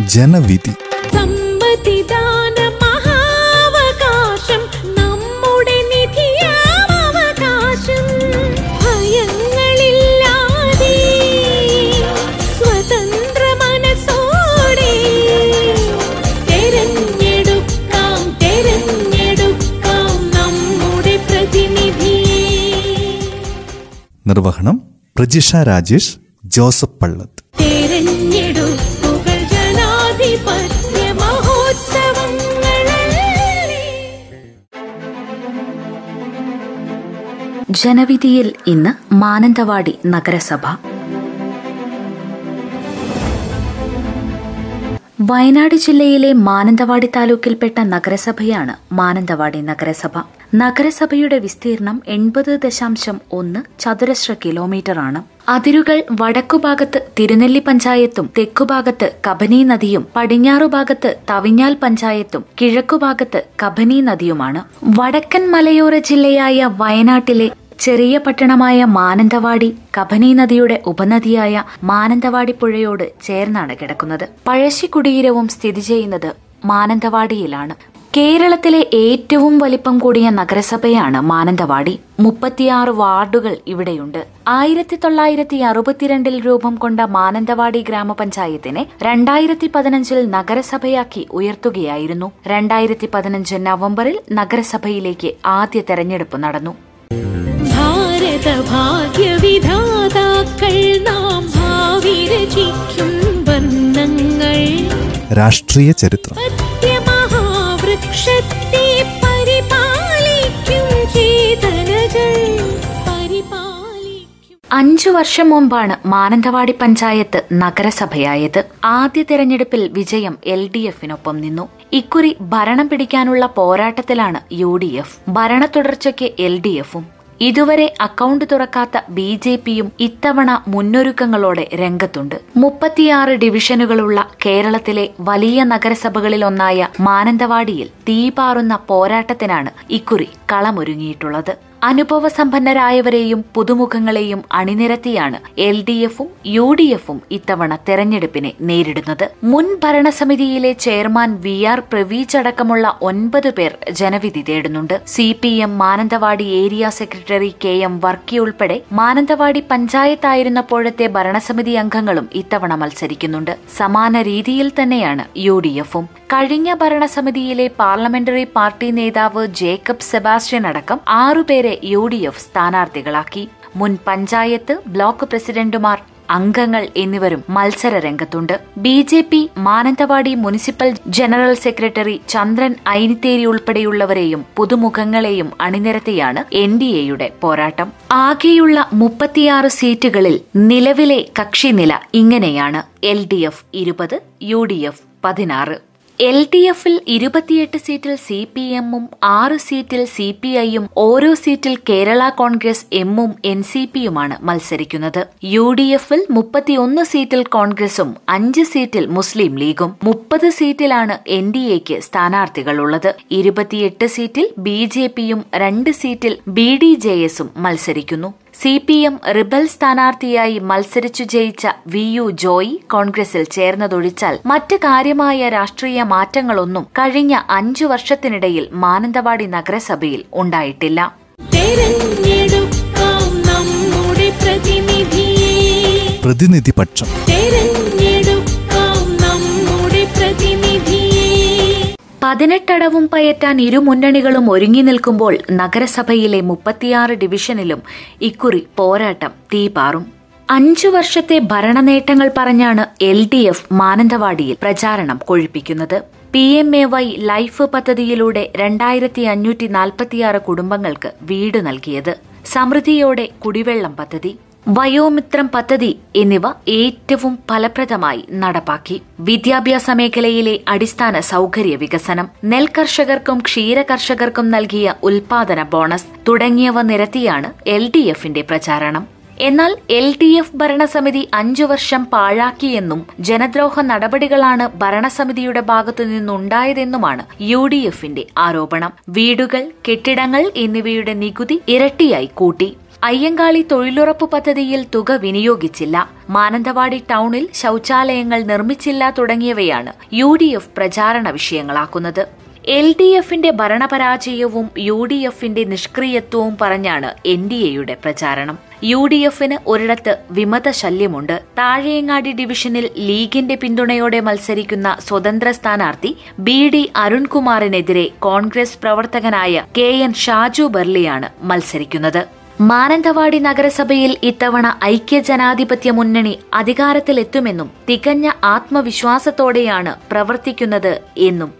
ജനവിധി. നിർവഹണം പ്രജിഷ രാജേഷ് ജോസഫ് പള്ളത്ത്. ജനവിധിയിൽ ഇന്ന് മാനന്തവാടി നഗരസഭ. വയനാട് ജില്ലയിലെ മാനന്തവാടി താലൂക്കിൽപ്പെട്ട നഗരസഭയാണ് മാനന്തവാടി നഗരസഭ. നഗരസഭയുടെ വിസ്തീർണം എൺപത് ദശാംശം ഒന്ന് ചതുരശ്ര കിലോമീറ്ററാണ്. അതിരുകൾ വടക്കുഭാഗത്ത് തിരുനെല്ലി പഞ്ചായത്തും തെക്കുഭാഗത്ത് കബനി നദിയും പടിഞ്ഞാറുഭാഗത്ത് തവിഞ്ഞാൽ പഞ്ചായത്തും കിഴക്കുഭാഗത്ത് കബനി നദിയുമാണ്. വടക്കൻ മലയോര ജില്ലയായ വയനാട്ടിലെ ചെറിയ പട്ടണമായ മാനന്തവാടി കബനി നദിയുടെ ഉപനദിയായ മാനന്തവാടി പുഴയോട് ചേർന്നാണ് കിടക്കുന്നത്. പഴശ്ശി കുടീരവും സ്ഥിതി ചെയ്യുന്നത് മാനന്തവാടിയിലാണ്. കേരളത്തിലെ ഏറ്റവും വലിപ്പം കൂടിയ നഗരസഭയാണ് മാനന്തവാടി. മുപ്പത്തിയാറ് വാർഡുകൾ ഇവിടെയുണ്ട്. ആയിരത്തി തൊള്ളായിരത്തി അറുപത്തിരണ്ടിൽ രൂപം കൊണ്ട മാനന്തവാടി ഗ്രാമപഞ്ചായത്തിനെ രണ്ടായിരത്തി പതിനഞ്ചിൽ നഗരസഭയാക്കി ഉയർത്തുകയായിരുന്നു. രണ്ടായിരത്തി പതിനഞ്ച് നവംബറിൽ നഗരസഭയിലേക്ക് ആദ്യ തെരഞ്ഞെടുപ്പ് നടന്നു. ഭാഗ്യവിധാതാക്കൾ നാം ഭാവി രചിക്കും വർണങ്ങൾ. രാഷ്ട്രീയ ചരിത്രം. സത്യമഹാവൃക്ഷത്തെ പരിപാലിക്കും ചേതനകൾ. പരിപാലിക്കും. അഞ്ചു വർഷം മുമ്പാണ് മാനന്തവാടി പഞ്ചായത്ത് നഗരസഭയായത്. ആദ്യ തെരഞ്ഞെടുപ്പിൽ വിജയം എൽ ഡി എഫിനൊപ്പം നിന്നു. ഇക്കുറി ഭരണം പിടിക്കാനുള്ള പോരാട്ടത്തിലാണ് യു ഡി എഫ്. ഭരണ തുടർച്ചയ്ക്ക് എൽ ഡി എഫും ഇതുവരെ അക്കൗണ്ട് തുറക്കാത്ത ബി ജെ പിയും ഇത്തവണ മുന്നൊരുക്കങ്ങളോടെ രംഗത്തുണ്ട്. മുപ്പത്തിയാറ് ഡിവിഷനുകളുള്ള കേരളത്തിലെ വലിയ നഗരസഭകളിലൊന്നായ മാനന്തവാടിയിൽ തീപാറുന്ന പോരാട്ടത്തിനാണ് ഇക്കുറി കളമൊരുങ്ങിയിട്ടുള്ളത്. അനുഭവസമ്പന്നരായവരെയും പുതുമുഖങ്ങളെയും അണിനിരത്തിയാണ് എൽ ഡി എഫും യു ഡി എഫും ഇത്തവണ തെരഞ്ഞെടുപ്പിനെ നേരിടുന്നത്. മുൻ ഭരണസമിതിയിലെ ചെയർമാൻ വി ആർ പ്രവീജ് അടക്കമുള്ള ഒൻപത് പേർ ജനവിധി തേടുന്നുണ്ട്. C P M Mananthavady area secretary K M Varkey ഉൾപ്പെടെ മാനന്തവാടി പഞ്ചായത്തായിരുന്നപ്പോഴത്തെ ഭരണസമിതി അംഗങ്ങളും ഇത്തവണ മത്സരിക്കുന്നുണ്ട്. സമാന രീതിയിൽ തന്നെയാണ് യു ഡി എഫും കഴിഞ്ഞ ഭരണസമിതിയിലെ പാർലമെന്ററി പാർട്ടി നേതാവ് ജേക്കബ് സെബാസ്റ്റ്യൻ അടക്കം ആറുപേരെ യു ഡി എഫ് സ്ഥാനാർത്ഥികളാക്കി. മുൻ പഞ്ചായത്ത് ബ്ലോക്ക് പ്രസിഡന്റുമാർ അംഗങ്ങൾ എന്നിവരും മത്സര രംഗത്തുണ്ട് B J P Mananthavady municipal general secretary Chandran Ainitheri ഉൾപ്പെടെയുള്ളവരെയും പുതുമുഖങ്ങളെയും അണിനിരത്തിയാണ് എൻ ഡി എയുടെ പോരാട്ടം. ആകെയുള്ള മുപ്പത്തിയാറ് സീറ്റുകളിൽ നിലവിലെ കക്ഷിനില ഇങ്ങനെയാണ്. എൽ ഡി എഫ് ഇരുപത് യു ഡി എഫ് പതിനാറ്. എൽ ഡി എഫിൽ ഇരുപത്തിയെട്ട് സീറ്റിൽ സി പി എമ്മും ആറ് സീറ്റിൽ സി പി ഐയും ഓരോ സീറ്റിൽ കേരള കോൺഗ്രസ് എമ്മും എൻ സി പിയുമാണ് മത്സരിക്കുന്നത്. യു ഡി എഫിൽ മുപ്പത്തിയൊന്ന് സീറ്റിൽ കോൺഗ്രസും അഞ്ച് സീറ്റിൽ മുസ്ലിം ലീഗും. മുപ്പത് സീറ്റിലാണ് എൻ ഡി എക്ക് സ്ഥാനാർത്ഥികളുള്ളത്. ഇരുപത്തിയെട്ട് സീറ്റിൽ ബി ജെ പിയും രണ്ട് സീറ്റിൽ ബി ഡി ജെ എസും മത്സരിക്കുന്നു. സി പി എം റിബൽ സ്ഥാനാർത്ഥിയായി മത്സരിച്ചു ജയിച്ച വി യു ജോയി കോൺഗ്രസിൽ ചേർന്നതൊഴിച്ചാൽ മറ്റ് കാര്യമായ രാഷ്ട്രീയ മാറ്റങ്ങളൊന്നും കഴിഞ്ഞ അഞ്ചു വർഷത്തിനിടയിൽ മാനന്തവാടി നഗരസഭയിൽ ഉണ്ടായിട്ടില്ല. തെരഞ്ഞെടുക്കാം പതിനെട്ടടവും പയറ്റാൻ ഇരു മുന്നണികളും ഒരുങ്ങി നിൽക്കുമ്പോൾ നഗരസഭയിലെ മുപ്പത്തിയാറ് ഡിവിഷനിലും ഇക്കുറി പോരാട്ടം തീപാറും. അഞ്ചു വർഷത്തെ ഭരണനേട്ടങ്ങൾ പറഞ്ഞാണ് എൽ ഡി എഫ് മാനന്തവാടിയിൽ പ്രചാരണം കൊഴിപ്പിക്കുന്നത്. P M A Y life പദ്ധതിയിലൂടെ രണ്ടായിരത്തി അഞ്ഞൂറ്റി നാൽപ്പത്തിയാറ് കുടുംബങ്ങൾക്ക് വീട് നൽകിയത്. സമൃദ്ധിയോടെ കുടിവെള്ളം പദ്ധതി. വയോമിത്രം പദ്ധതി എന്നിവ ഏറ്റവും ഫലപ്രദമായി നടപ്പാക്കി. വിദ്യാഭ്യാസ മേഖലയിലെ അടിസ്ഥാന സൗകര്യ വികസനം നെൽകർഷകർക്കും ക്ഷീരകർഷകർക്കും നൽകിയ ഉൽപാദന ബോണസ് തുടങ്ങിയവ നിരത്തിയാണ് എൽ ഡി എഫിന്റെ പ്രചാരണം. എന്നാൽ എൽ ഡി എഫ് ഭരണസമിതി അഞ്ചു വർഷം പാഴാക്കിയെന്നും ജനദ്രോഹ നടപടികളാണ് ഭരണസമിതിയുടെ ഭാഗത്തു നിന്നുണ്ടായതെന്നുമാണ് യു ഡി എഫിന്റെ ആരോപണം. വീടുകൾ കെട്ടിടങ്ങൾ എന്നിവയുടെ നികുതി ഇരട്ടിയായി കൂട്ടി. അയ്യങ്കാളി തൊഴിലുറപ്പ് പദ്ധതിയിൽ തുക വിനിയോഗിച്ചില്ല. മാനന്തവാടി ടൗണിൽ ശൌചാലയങ്ങൾ നിർമ്മിച്ചില്ല തുടങ്ങിയവയാണ് യു ഡി എഫ് പ്രചാരണ വിഷയങ്ങളാക്കുന്നത്. എൽ ഡി എഫിന്റെ ഭരണപരാജയവും യു ഡി എഫിന്റെ നിഷ്ക്രിയത്വവും പറഞ്ഞാണ് എൻ ഡി എയുടെ പ്രചാരണം. യു ഡി എഫിന് ഒരിടത്ത് വിമത ശല്യമുണ്ട്. താഴെയങ്ങാടി ഡിവിഷനിൽ ലീഗിന്റെ പിന്തുണയോടെ മത്സരിക്കുന്ന സ്വതന്ത്ര സ്ഥാനാർത്ഥി ബി ഡി അരുൺകുമാറിനെതിരെ കോൺഗ്രസ് പ്രവർത്തകനായ കെ എൻ ഷാജു ബെർലിയാണ് മത്സരിക്കുന്നത്. മാനന്തവാടി നഗരസഭയിൽ ഇത്തവണ ഐക്യ ജനാധിപത്യ മുന്നണി അധികാരത്തിലെത്തുമെന്നും തികഞ്ഞ ആത്മവിശ്വാസത്തോടെയാണ് പ്രവർത്തിക്കുന്നത് എന്നും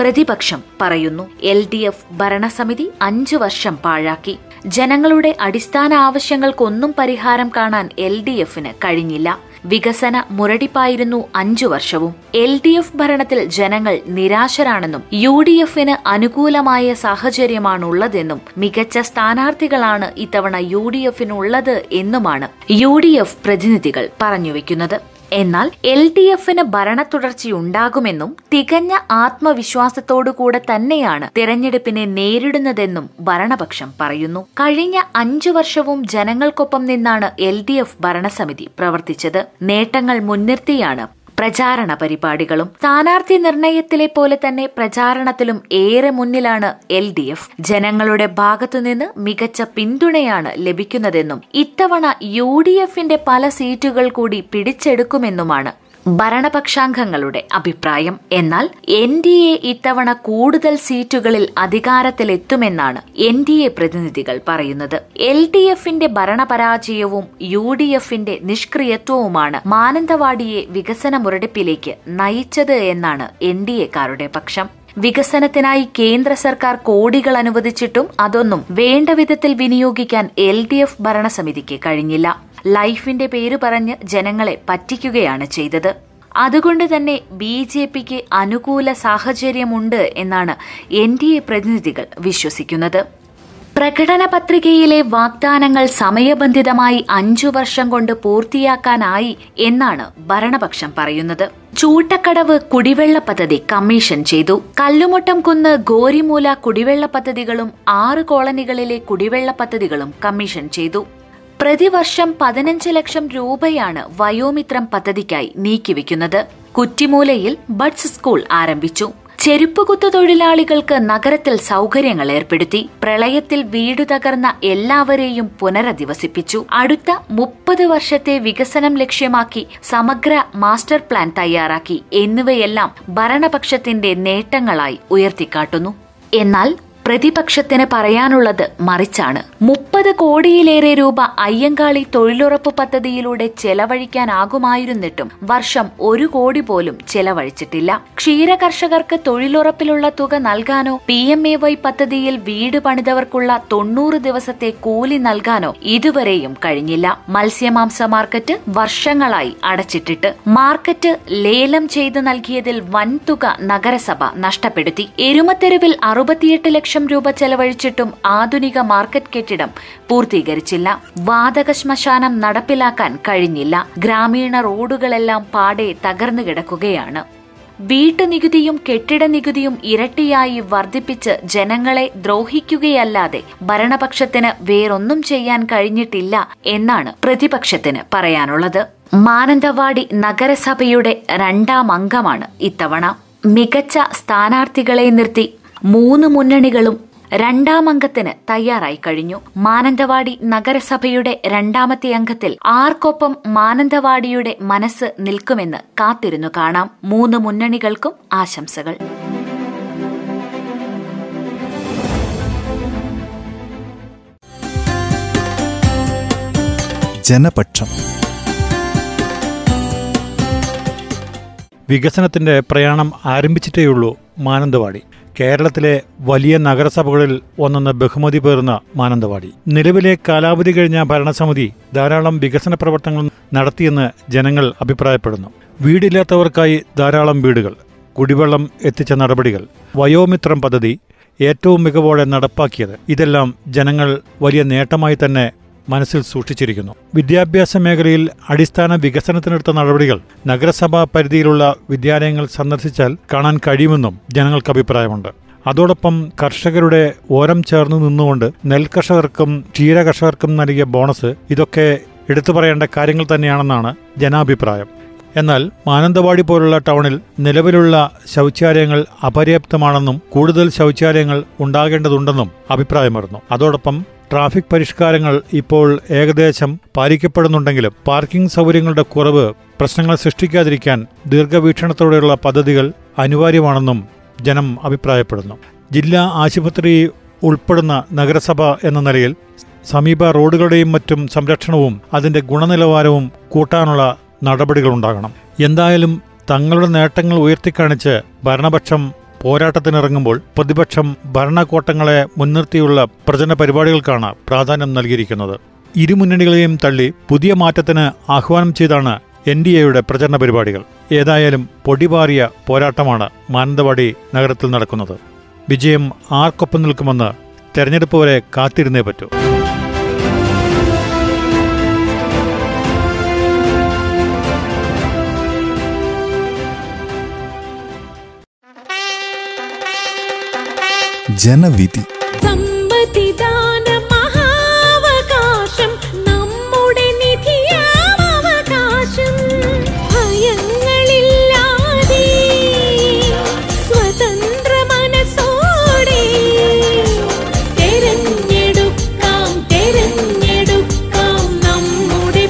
പ്രതിപക്ഷം പറയുന്നു. എൽ ഡി എഫ് ഭരണസമിതി അഞ്ചു വർഷം പാഴാക്കി. ജനങ്ങളുടെ അടിസ്ഥാന ആവശ്യങ്ങൾക്കൊന്നും പരിഹാരം കാണാൻ എൽ ഡി എഫിന് കഴിഞ്ഞില്ല. വികസന മുരടിപ്പായിരുന്നു അഞ്ചു വർഷവും. എൽ ഡി എഫ് ഭരണത്തിൽ ജനങ്ങൾ നിരാശരാണെന്നും യു ഡി എഫിന് അനുകൂലമായ സാഹചര്യമാണുള്ളതെന്നും മികച്ച സ്ഥാനാർത്ഥികളാണ് ഇത്തവണ യു ഡി എഫിനുള്ളത് എന്നുമാണ് യു ഡി എഫ് പ്രതിനിധികൾ പറഞ്ഞുവെക്കുന്നത് എന്നാൽ എൽ ഡി എഫിന് ഭരണ തുടർച്ചയുണ്ടാകുമെന്നും തികഞ്ഞ ആത്മവിശ്വാസത്തോടുകൂടെ തന്നെയാണ് തിരഞ്ഞെടുപ്പിനെ നേരിടുന്നതെന്നും ഭരണപക്ഷം പറയുന്നു. കഴിഞ്ഞ അഞ്ചു വർഷവും ജനങ്ങൾക്കൊപ്പം നിന്നാണ് എൽ ഡി എഫ് ഭരണസമിതി പ്രവർത്തിച്ചത്. നേട്ടങ്ങൾ മുൻനിർത്തിയാണ് പ്രചാരണ പരിപാടികളും സ്ഥാനാർത്ഥി നിർണയത്തിലെ പോലെ തന്നെ പ്രചാരണത്തിലും ഏറെ മുന്നിലാണ് എൽ ഡി എഫ്. ജനങ്ങളുടെ ഭാഗത്തുനിന്ന് മികച്ച പിന്തുണയാണ് ലഭിക്കുന്നതെന്നും ഇത്തവണ യു ഡി എഫിന്റെ പല സീറ്റുകൾ കൂടി പിടിച്ചെടുക്കുമെന്നുമാണ് ഭരണപക്ഷാംഗങ്ങളുടെ അഭിപ്രായം. എന്നാൽ എൻ ഡി എ ഇത്തവണ കൂടുതൽ സീറ്റുകളിൽ അധികാരത്തിലെത്തുമെന്നാണ് എൻ ഡി എ പ്രതിനിധികൾ പറയുന്നത്. എൽ ഡി എഫിന്റെ ഭരണപരാജയവും യു ഡി എഫിന്റെ നിഷ്ക്രിയത്വവുമാണ് മാനന്തവാടിയെ വികസന മുരടിപ്പിലേക്ക് നയിച്ചത് എന്നാണ് എൻ ഡി എക്കാരുടെ പക്ഷം. വികസനത്തിനായി കേന്ദ്ര സർക്കാർ കോടികൾ അനുവദിച്ചിട്ടും അതൊന്നും വേണ്ട വിധത്തിൽ വിനിയോഗിക്കാൻ എൽ ഡി എഫ് ഭരണസമിതിക്ക് കഴിഞ്ഞില്ല. ലൈഫിന്റെ പേര് പറഞ്ഞ് ജനങ്ങളെ പറ്റിക്കുകയാണ് ചെയ്തത്. അതുകൊണ്ട് തന്നെ ബി ജെ പിക്ക് അനുകൂല സാഹചര്യമുണ്ട് എന്നാണ് എൻ ഡി എ പ്രതിനിധികൾ വിശ്വസിക്കുന്നത്. പ്രകടന പത്രികയിലെ വാഗ്ദാനങ്ങൾ സമയബന്ധിതമായി അഞ്ചു വർഷം കൊണ്ട് പൂർത്തിയാക്കാനായി എന്നാണ് ഭരണപക്ഷം പറയുന്നത്. ചൂട്ടക്കടവ് കുടിവെള്ള പദ്ധതി കമ്മീഷൻ ചെയ്തു. കല്ലുമുട്ടം കുന്ന് ഗോരിമൂല കുടിവെള്ള പദ്ധതികളും ആറ് കോളനികളിലെ കുടിവെള്ള പദ്ധതികളും കമ്മീഷൻ ചെയ്തു. പ്രതിവർഷം പതിനഞ്ച് ലക്ഷം രൂപയാണ് വയോമിത്രം പദ്ധതിക്കായി നീക്കിവെക്കുന്നത്. കുറ്റിമൂലയിൽ ബഡ്സ് സ്കൂൾ ആരംഭിച്ചു. ചെരുപ്പുകുത്തു തൊഴിലാളികൾക്ക് നഗരത്തിൽ സൗകര്യങ്ങൾ ഏർപ്പെടുത്തി. പ്രളയത്തിൽ വീടു തകർന്ന എല്ലാവരെയും പുനരധിവസിപ്പിച്ചു. അടുത്ത മുപ്പത് വർഷത്തെ വികസനം ലക്ഷ്യമാക്കി സമഗ്ര മാസ്റ്റർ പ്ലാൻ തയ്യാറാക്കി. എന്നിവയെല്ലാം ഭരണപക്ഷത്തിന്റെ നേട്ടങ്ങളായി ഉയർത്തിക്കാട്ടുന്നു. എന്നാൽ പ്രതിപക്ഷത്തിന് പറയാനുള്ളത് മറിച്ചാണ്. മുപ്പത് കോടിയിലേറെ രൂപ അയ്യങ്കാളി തൊഴിലുറപ്പ് പദ്ധതിയിലൂടെ ചെലവഴിക്കാനാകുമായിരുന്നിട്ടും വർഷം ഒരു കോടി പോലും ചെലവഴിച്ചിട്ടില്ല. ക്ഷീര കർഷകർക്ക് തൊഴിലുറപ്പിലുള്ള തുക നൽകാനോ പി എം എ വൈ പദ്ധതിയിൽ വീട് പണിതവർക്കുള്ള തൊണ്ണൂറ് ദിവസത്തെ കൂലി നൽകാനോ ഇതുവരെയും കഴിഞ്ഞില്ല. മത്സ്യമാംസ മാർക്കറ്റ് വർഷങ്ങളായി അടച്ചിട്ടിട്ട് മാർക്കറ്റ് ലേലം ചെയ്ത് നൽകിയതിൽ വൻതുക നഗരസഭ നഷ്ടപ്പെടുത്തി. എരുമത്തെരുവിൽ അറുപത്തിയെട്ട് ലക്ഷം രൂപ ചെലവഴിച്ചിട്ടും ആധുനിക മാർക്കറ്റ് കെട്ടിടം പൂർത്തീകരിച്ചില്ല. വാതക ശ്മശാനം നടപ്പിലാക്കാൻ കഴിഞ്ഞില്ല. ഗ്രാമീണ റോഡുകളെല്ലാം പാടെ തകർന്നു കിടക്കുകയാണ്. വീട്ടു വീട്ടുനികുതിയും കെട്ടിട നികുതിയും ഇരട്ടിയായി വർദ്ധിപ്പിച്ച് ജനങ്ങളെ ദ്രോഹിക്കുകയല്ലാതെ ഭരണപക്ഷത്തിന് വേറൊന്നും ചെയ്യാൻ കഴിഞ്ഞിട്ടില്ല എന്നാണ് പ്രതിപക്ഷത്തിന് പറയാനുള്ളത്. മാനന്തവാടി നഗരസഭയുടെ രണ്ടാം അംഗമാണ് ഇത്തവണ. മികച്ച സ്ഥാനാർത്ഥികളെ നിർത്തി മൂന്ന് മുന്നണികളും രണ്ടാം അംഗത്തിന് തയ്യാറായി കഴിഞ്ഞു. മാനന്തവാടി നഗരസഭയുടെ രണ്ടാമത്തെ അംഗത്തിൽ ആർക്കൊപ്പം മാനന്തവാടിയുടെ മനസ്സ് നിൽക്കുമെന്ന് കാത്തിരുന്നു കാണാം. മൂന്ന് മുന്നണികൾക്കും ആശംസകൾ. ജനപക്ഷം. വികസനത്തിന്റെ പ്രയാണം ആരംഭിച്ചിട്ടേയുള്ളൂ മാനന്തവാടി. കേരളത്തിലെ വലിയ നഗരസഭകളിൽ ഒന്നെന്ന് ബഹുമതി പേർന്ന മാനന്തവാടി. നിലവിലെ കാലാവധി കഴിഞ്ഞ ഭരണസമിതി ധാരാളം വികസന പ്രവർത്തനങ്ങൾ നടത്തിയെന്ന് ജനങ്ങൾ അഭിപ്രായപ്പെടുന്നു. വീടില്ലാത്തവർക്കായി ധാരാളം വീടുകൾ കുടിവെള്ളം എത്തിച്ച നടപടികൾ വയോമിത്രം പദ്ധതി ഏറ്റവും മികവോടെ നടപ്പാക്കിയത് ഇതെല്ലാം ജനങ്ങൾ വലിയ നേട്ടമായി തന്നെ മനസ്സിൽ സൂക്ഷിച്ചിരിക്കുന്നു. വിദ്യാഭ്യാസ മേഖലയിൽ അടിസ്ഥാന വികസനത്തിനെടുത്ത നടപടികൾ നഗരസഭാ പരിധിയിലുള്ള വിദ്യാലയങ്ങൾ സന്ദർശിച്ചാൽ കാണാൻ കഴിയുമെന്നും ജനങ്ങൾക്ക് അഭിപ്രായമുണ്ട്. അതോടൊപ്പം കർഷകരുടെ ഓരം ചേർന്ന് നിന്നുകൊണ്ട് നെൽകർഷകർക്കും ക്ഷീര കർഷകർക്കും നൽകിയ ബോണസ് ഇതൊക്കെ എടുത്തു പറയേണ്ട കാര്യങ്ങൾ തന്നെയാണെന്നാണ് ജനാഭിപ്രായം. എന്നാൽ മാനന്തവാടി പോലുള്ള ടൗണിൽ നിലവിലുള്ള ശൗചാലയങ്ങൾ അപര്യാപ്തമാണെന്നും കൂടുതൽ ശൗചാലയങ്ങൾ ഉണ്ടാകേണ്ടതുണ്ടെന്നും അഭിപ്രായമായിരുന്നു അതോടൊപ്പം ട്രാഫിക് പരിഷ്കാരങ്ങൾ ഇപ്പോൾ ഏകദേശം പാലിക്കപ്പെടുന്നുണ്ടെങ്കിലും പാർക്കിംഗ് സൗകര്യങ്ങളുടെ കുറവ് പ്രശ്നങ്ങൾ സൃഷ്ടിക്കാതിരിക്കാൻ ദീർഘവീക്ഷണത്തോടെയുള്ള പദ്ധതികൾ അനിവാര്യമാണെന്നും ജനം അഭിപ്രായപ്പെടുന്നു. ജില്ലാ ആശുപത്രി ഉൾപ്പെടുന്ന നഗരസഭ എന്ന നിലയിൽ സമീപ റോഡുകളുടെയും മറ്റും സംരക്ഷണവും അതിന്റെ ഗുണനിലവാരവും കൂട്ടാനുള്ള നടപടികളുണ്ടാകണം. എന്തായാലും തങ്ങളുടെ നേട്ടങ്ങൾ ഉയർത്തിക്കാണിച്ച് ഭരണപക്ഷം പോരാട്ടത്തിനിറങ്ങുമ്പോൾ പ്രതിപക്ഷം ഭരണകോട്ടങ്ങളെ മുൻനിർത്തിയുള്ള പ്രചരണ പരിപാടികൾക്കാണ് പ്രാധാന്യം നൽകിയിരിക്കുന്നത്. ഇരുമുന്നണികളെയും തള്ളി പുതിയ മാറ്റത്തിന് ആഹ്വാനം ചെയ്താണ് എൻ ഡി എയുടെ പ്രചരണ പരിപാടികൾ. ഏതായാലും പൊടിപാറിയ പോരാട്ടമാണ് മാനന്തവാടി നഗരത്തിൽ നടക്കുന്നത്. വിജയം ആർക്കൊപ്പം നിൽക്കുമെന്ന് തെരഞ്ഞെടുപ്പ് വരെ കാത്തിരുന്നേ പറ്റൂ.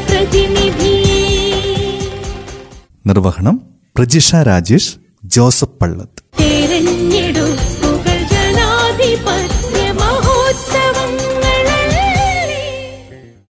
പ്രതിനിധിയെ. നിർവഹണം പ്രജിഷ രാജേഷ് ജോസഫ് പള്ളത്ത്.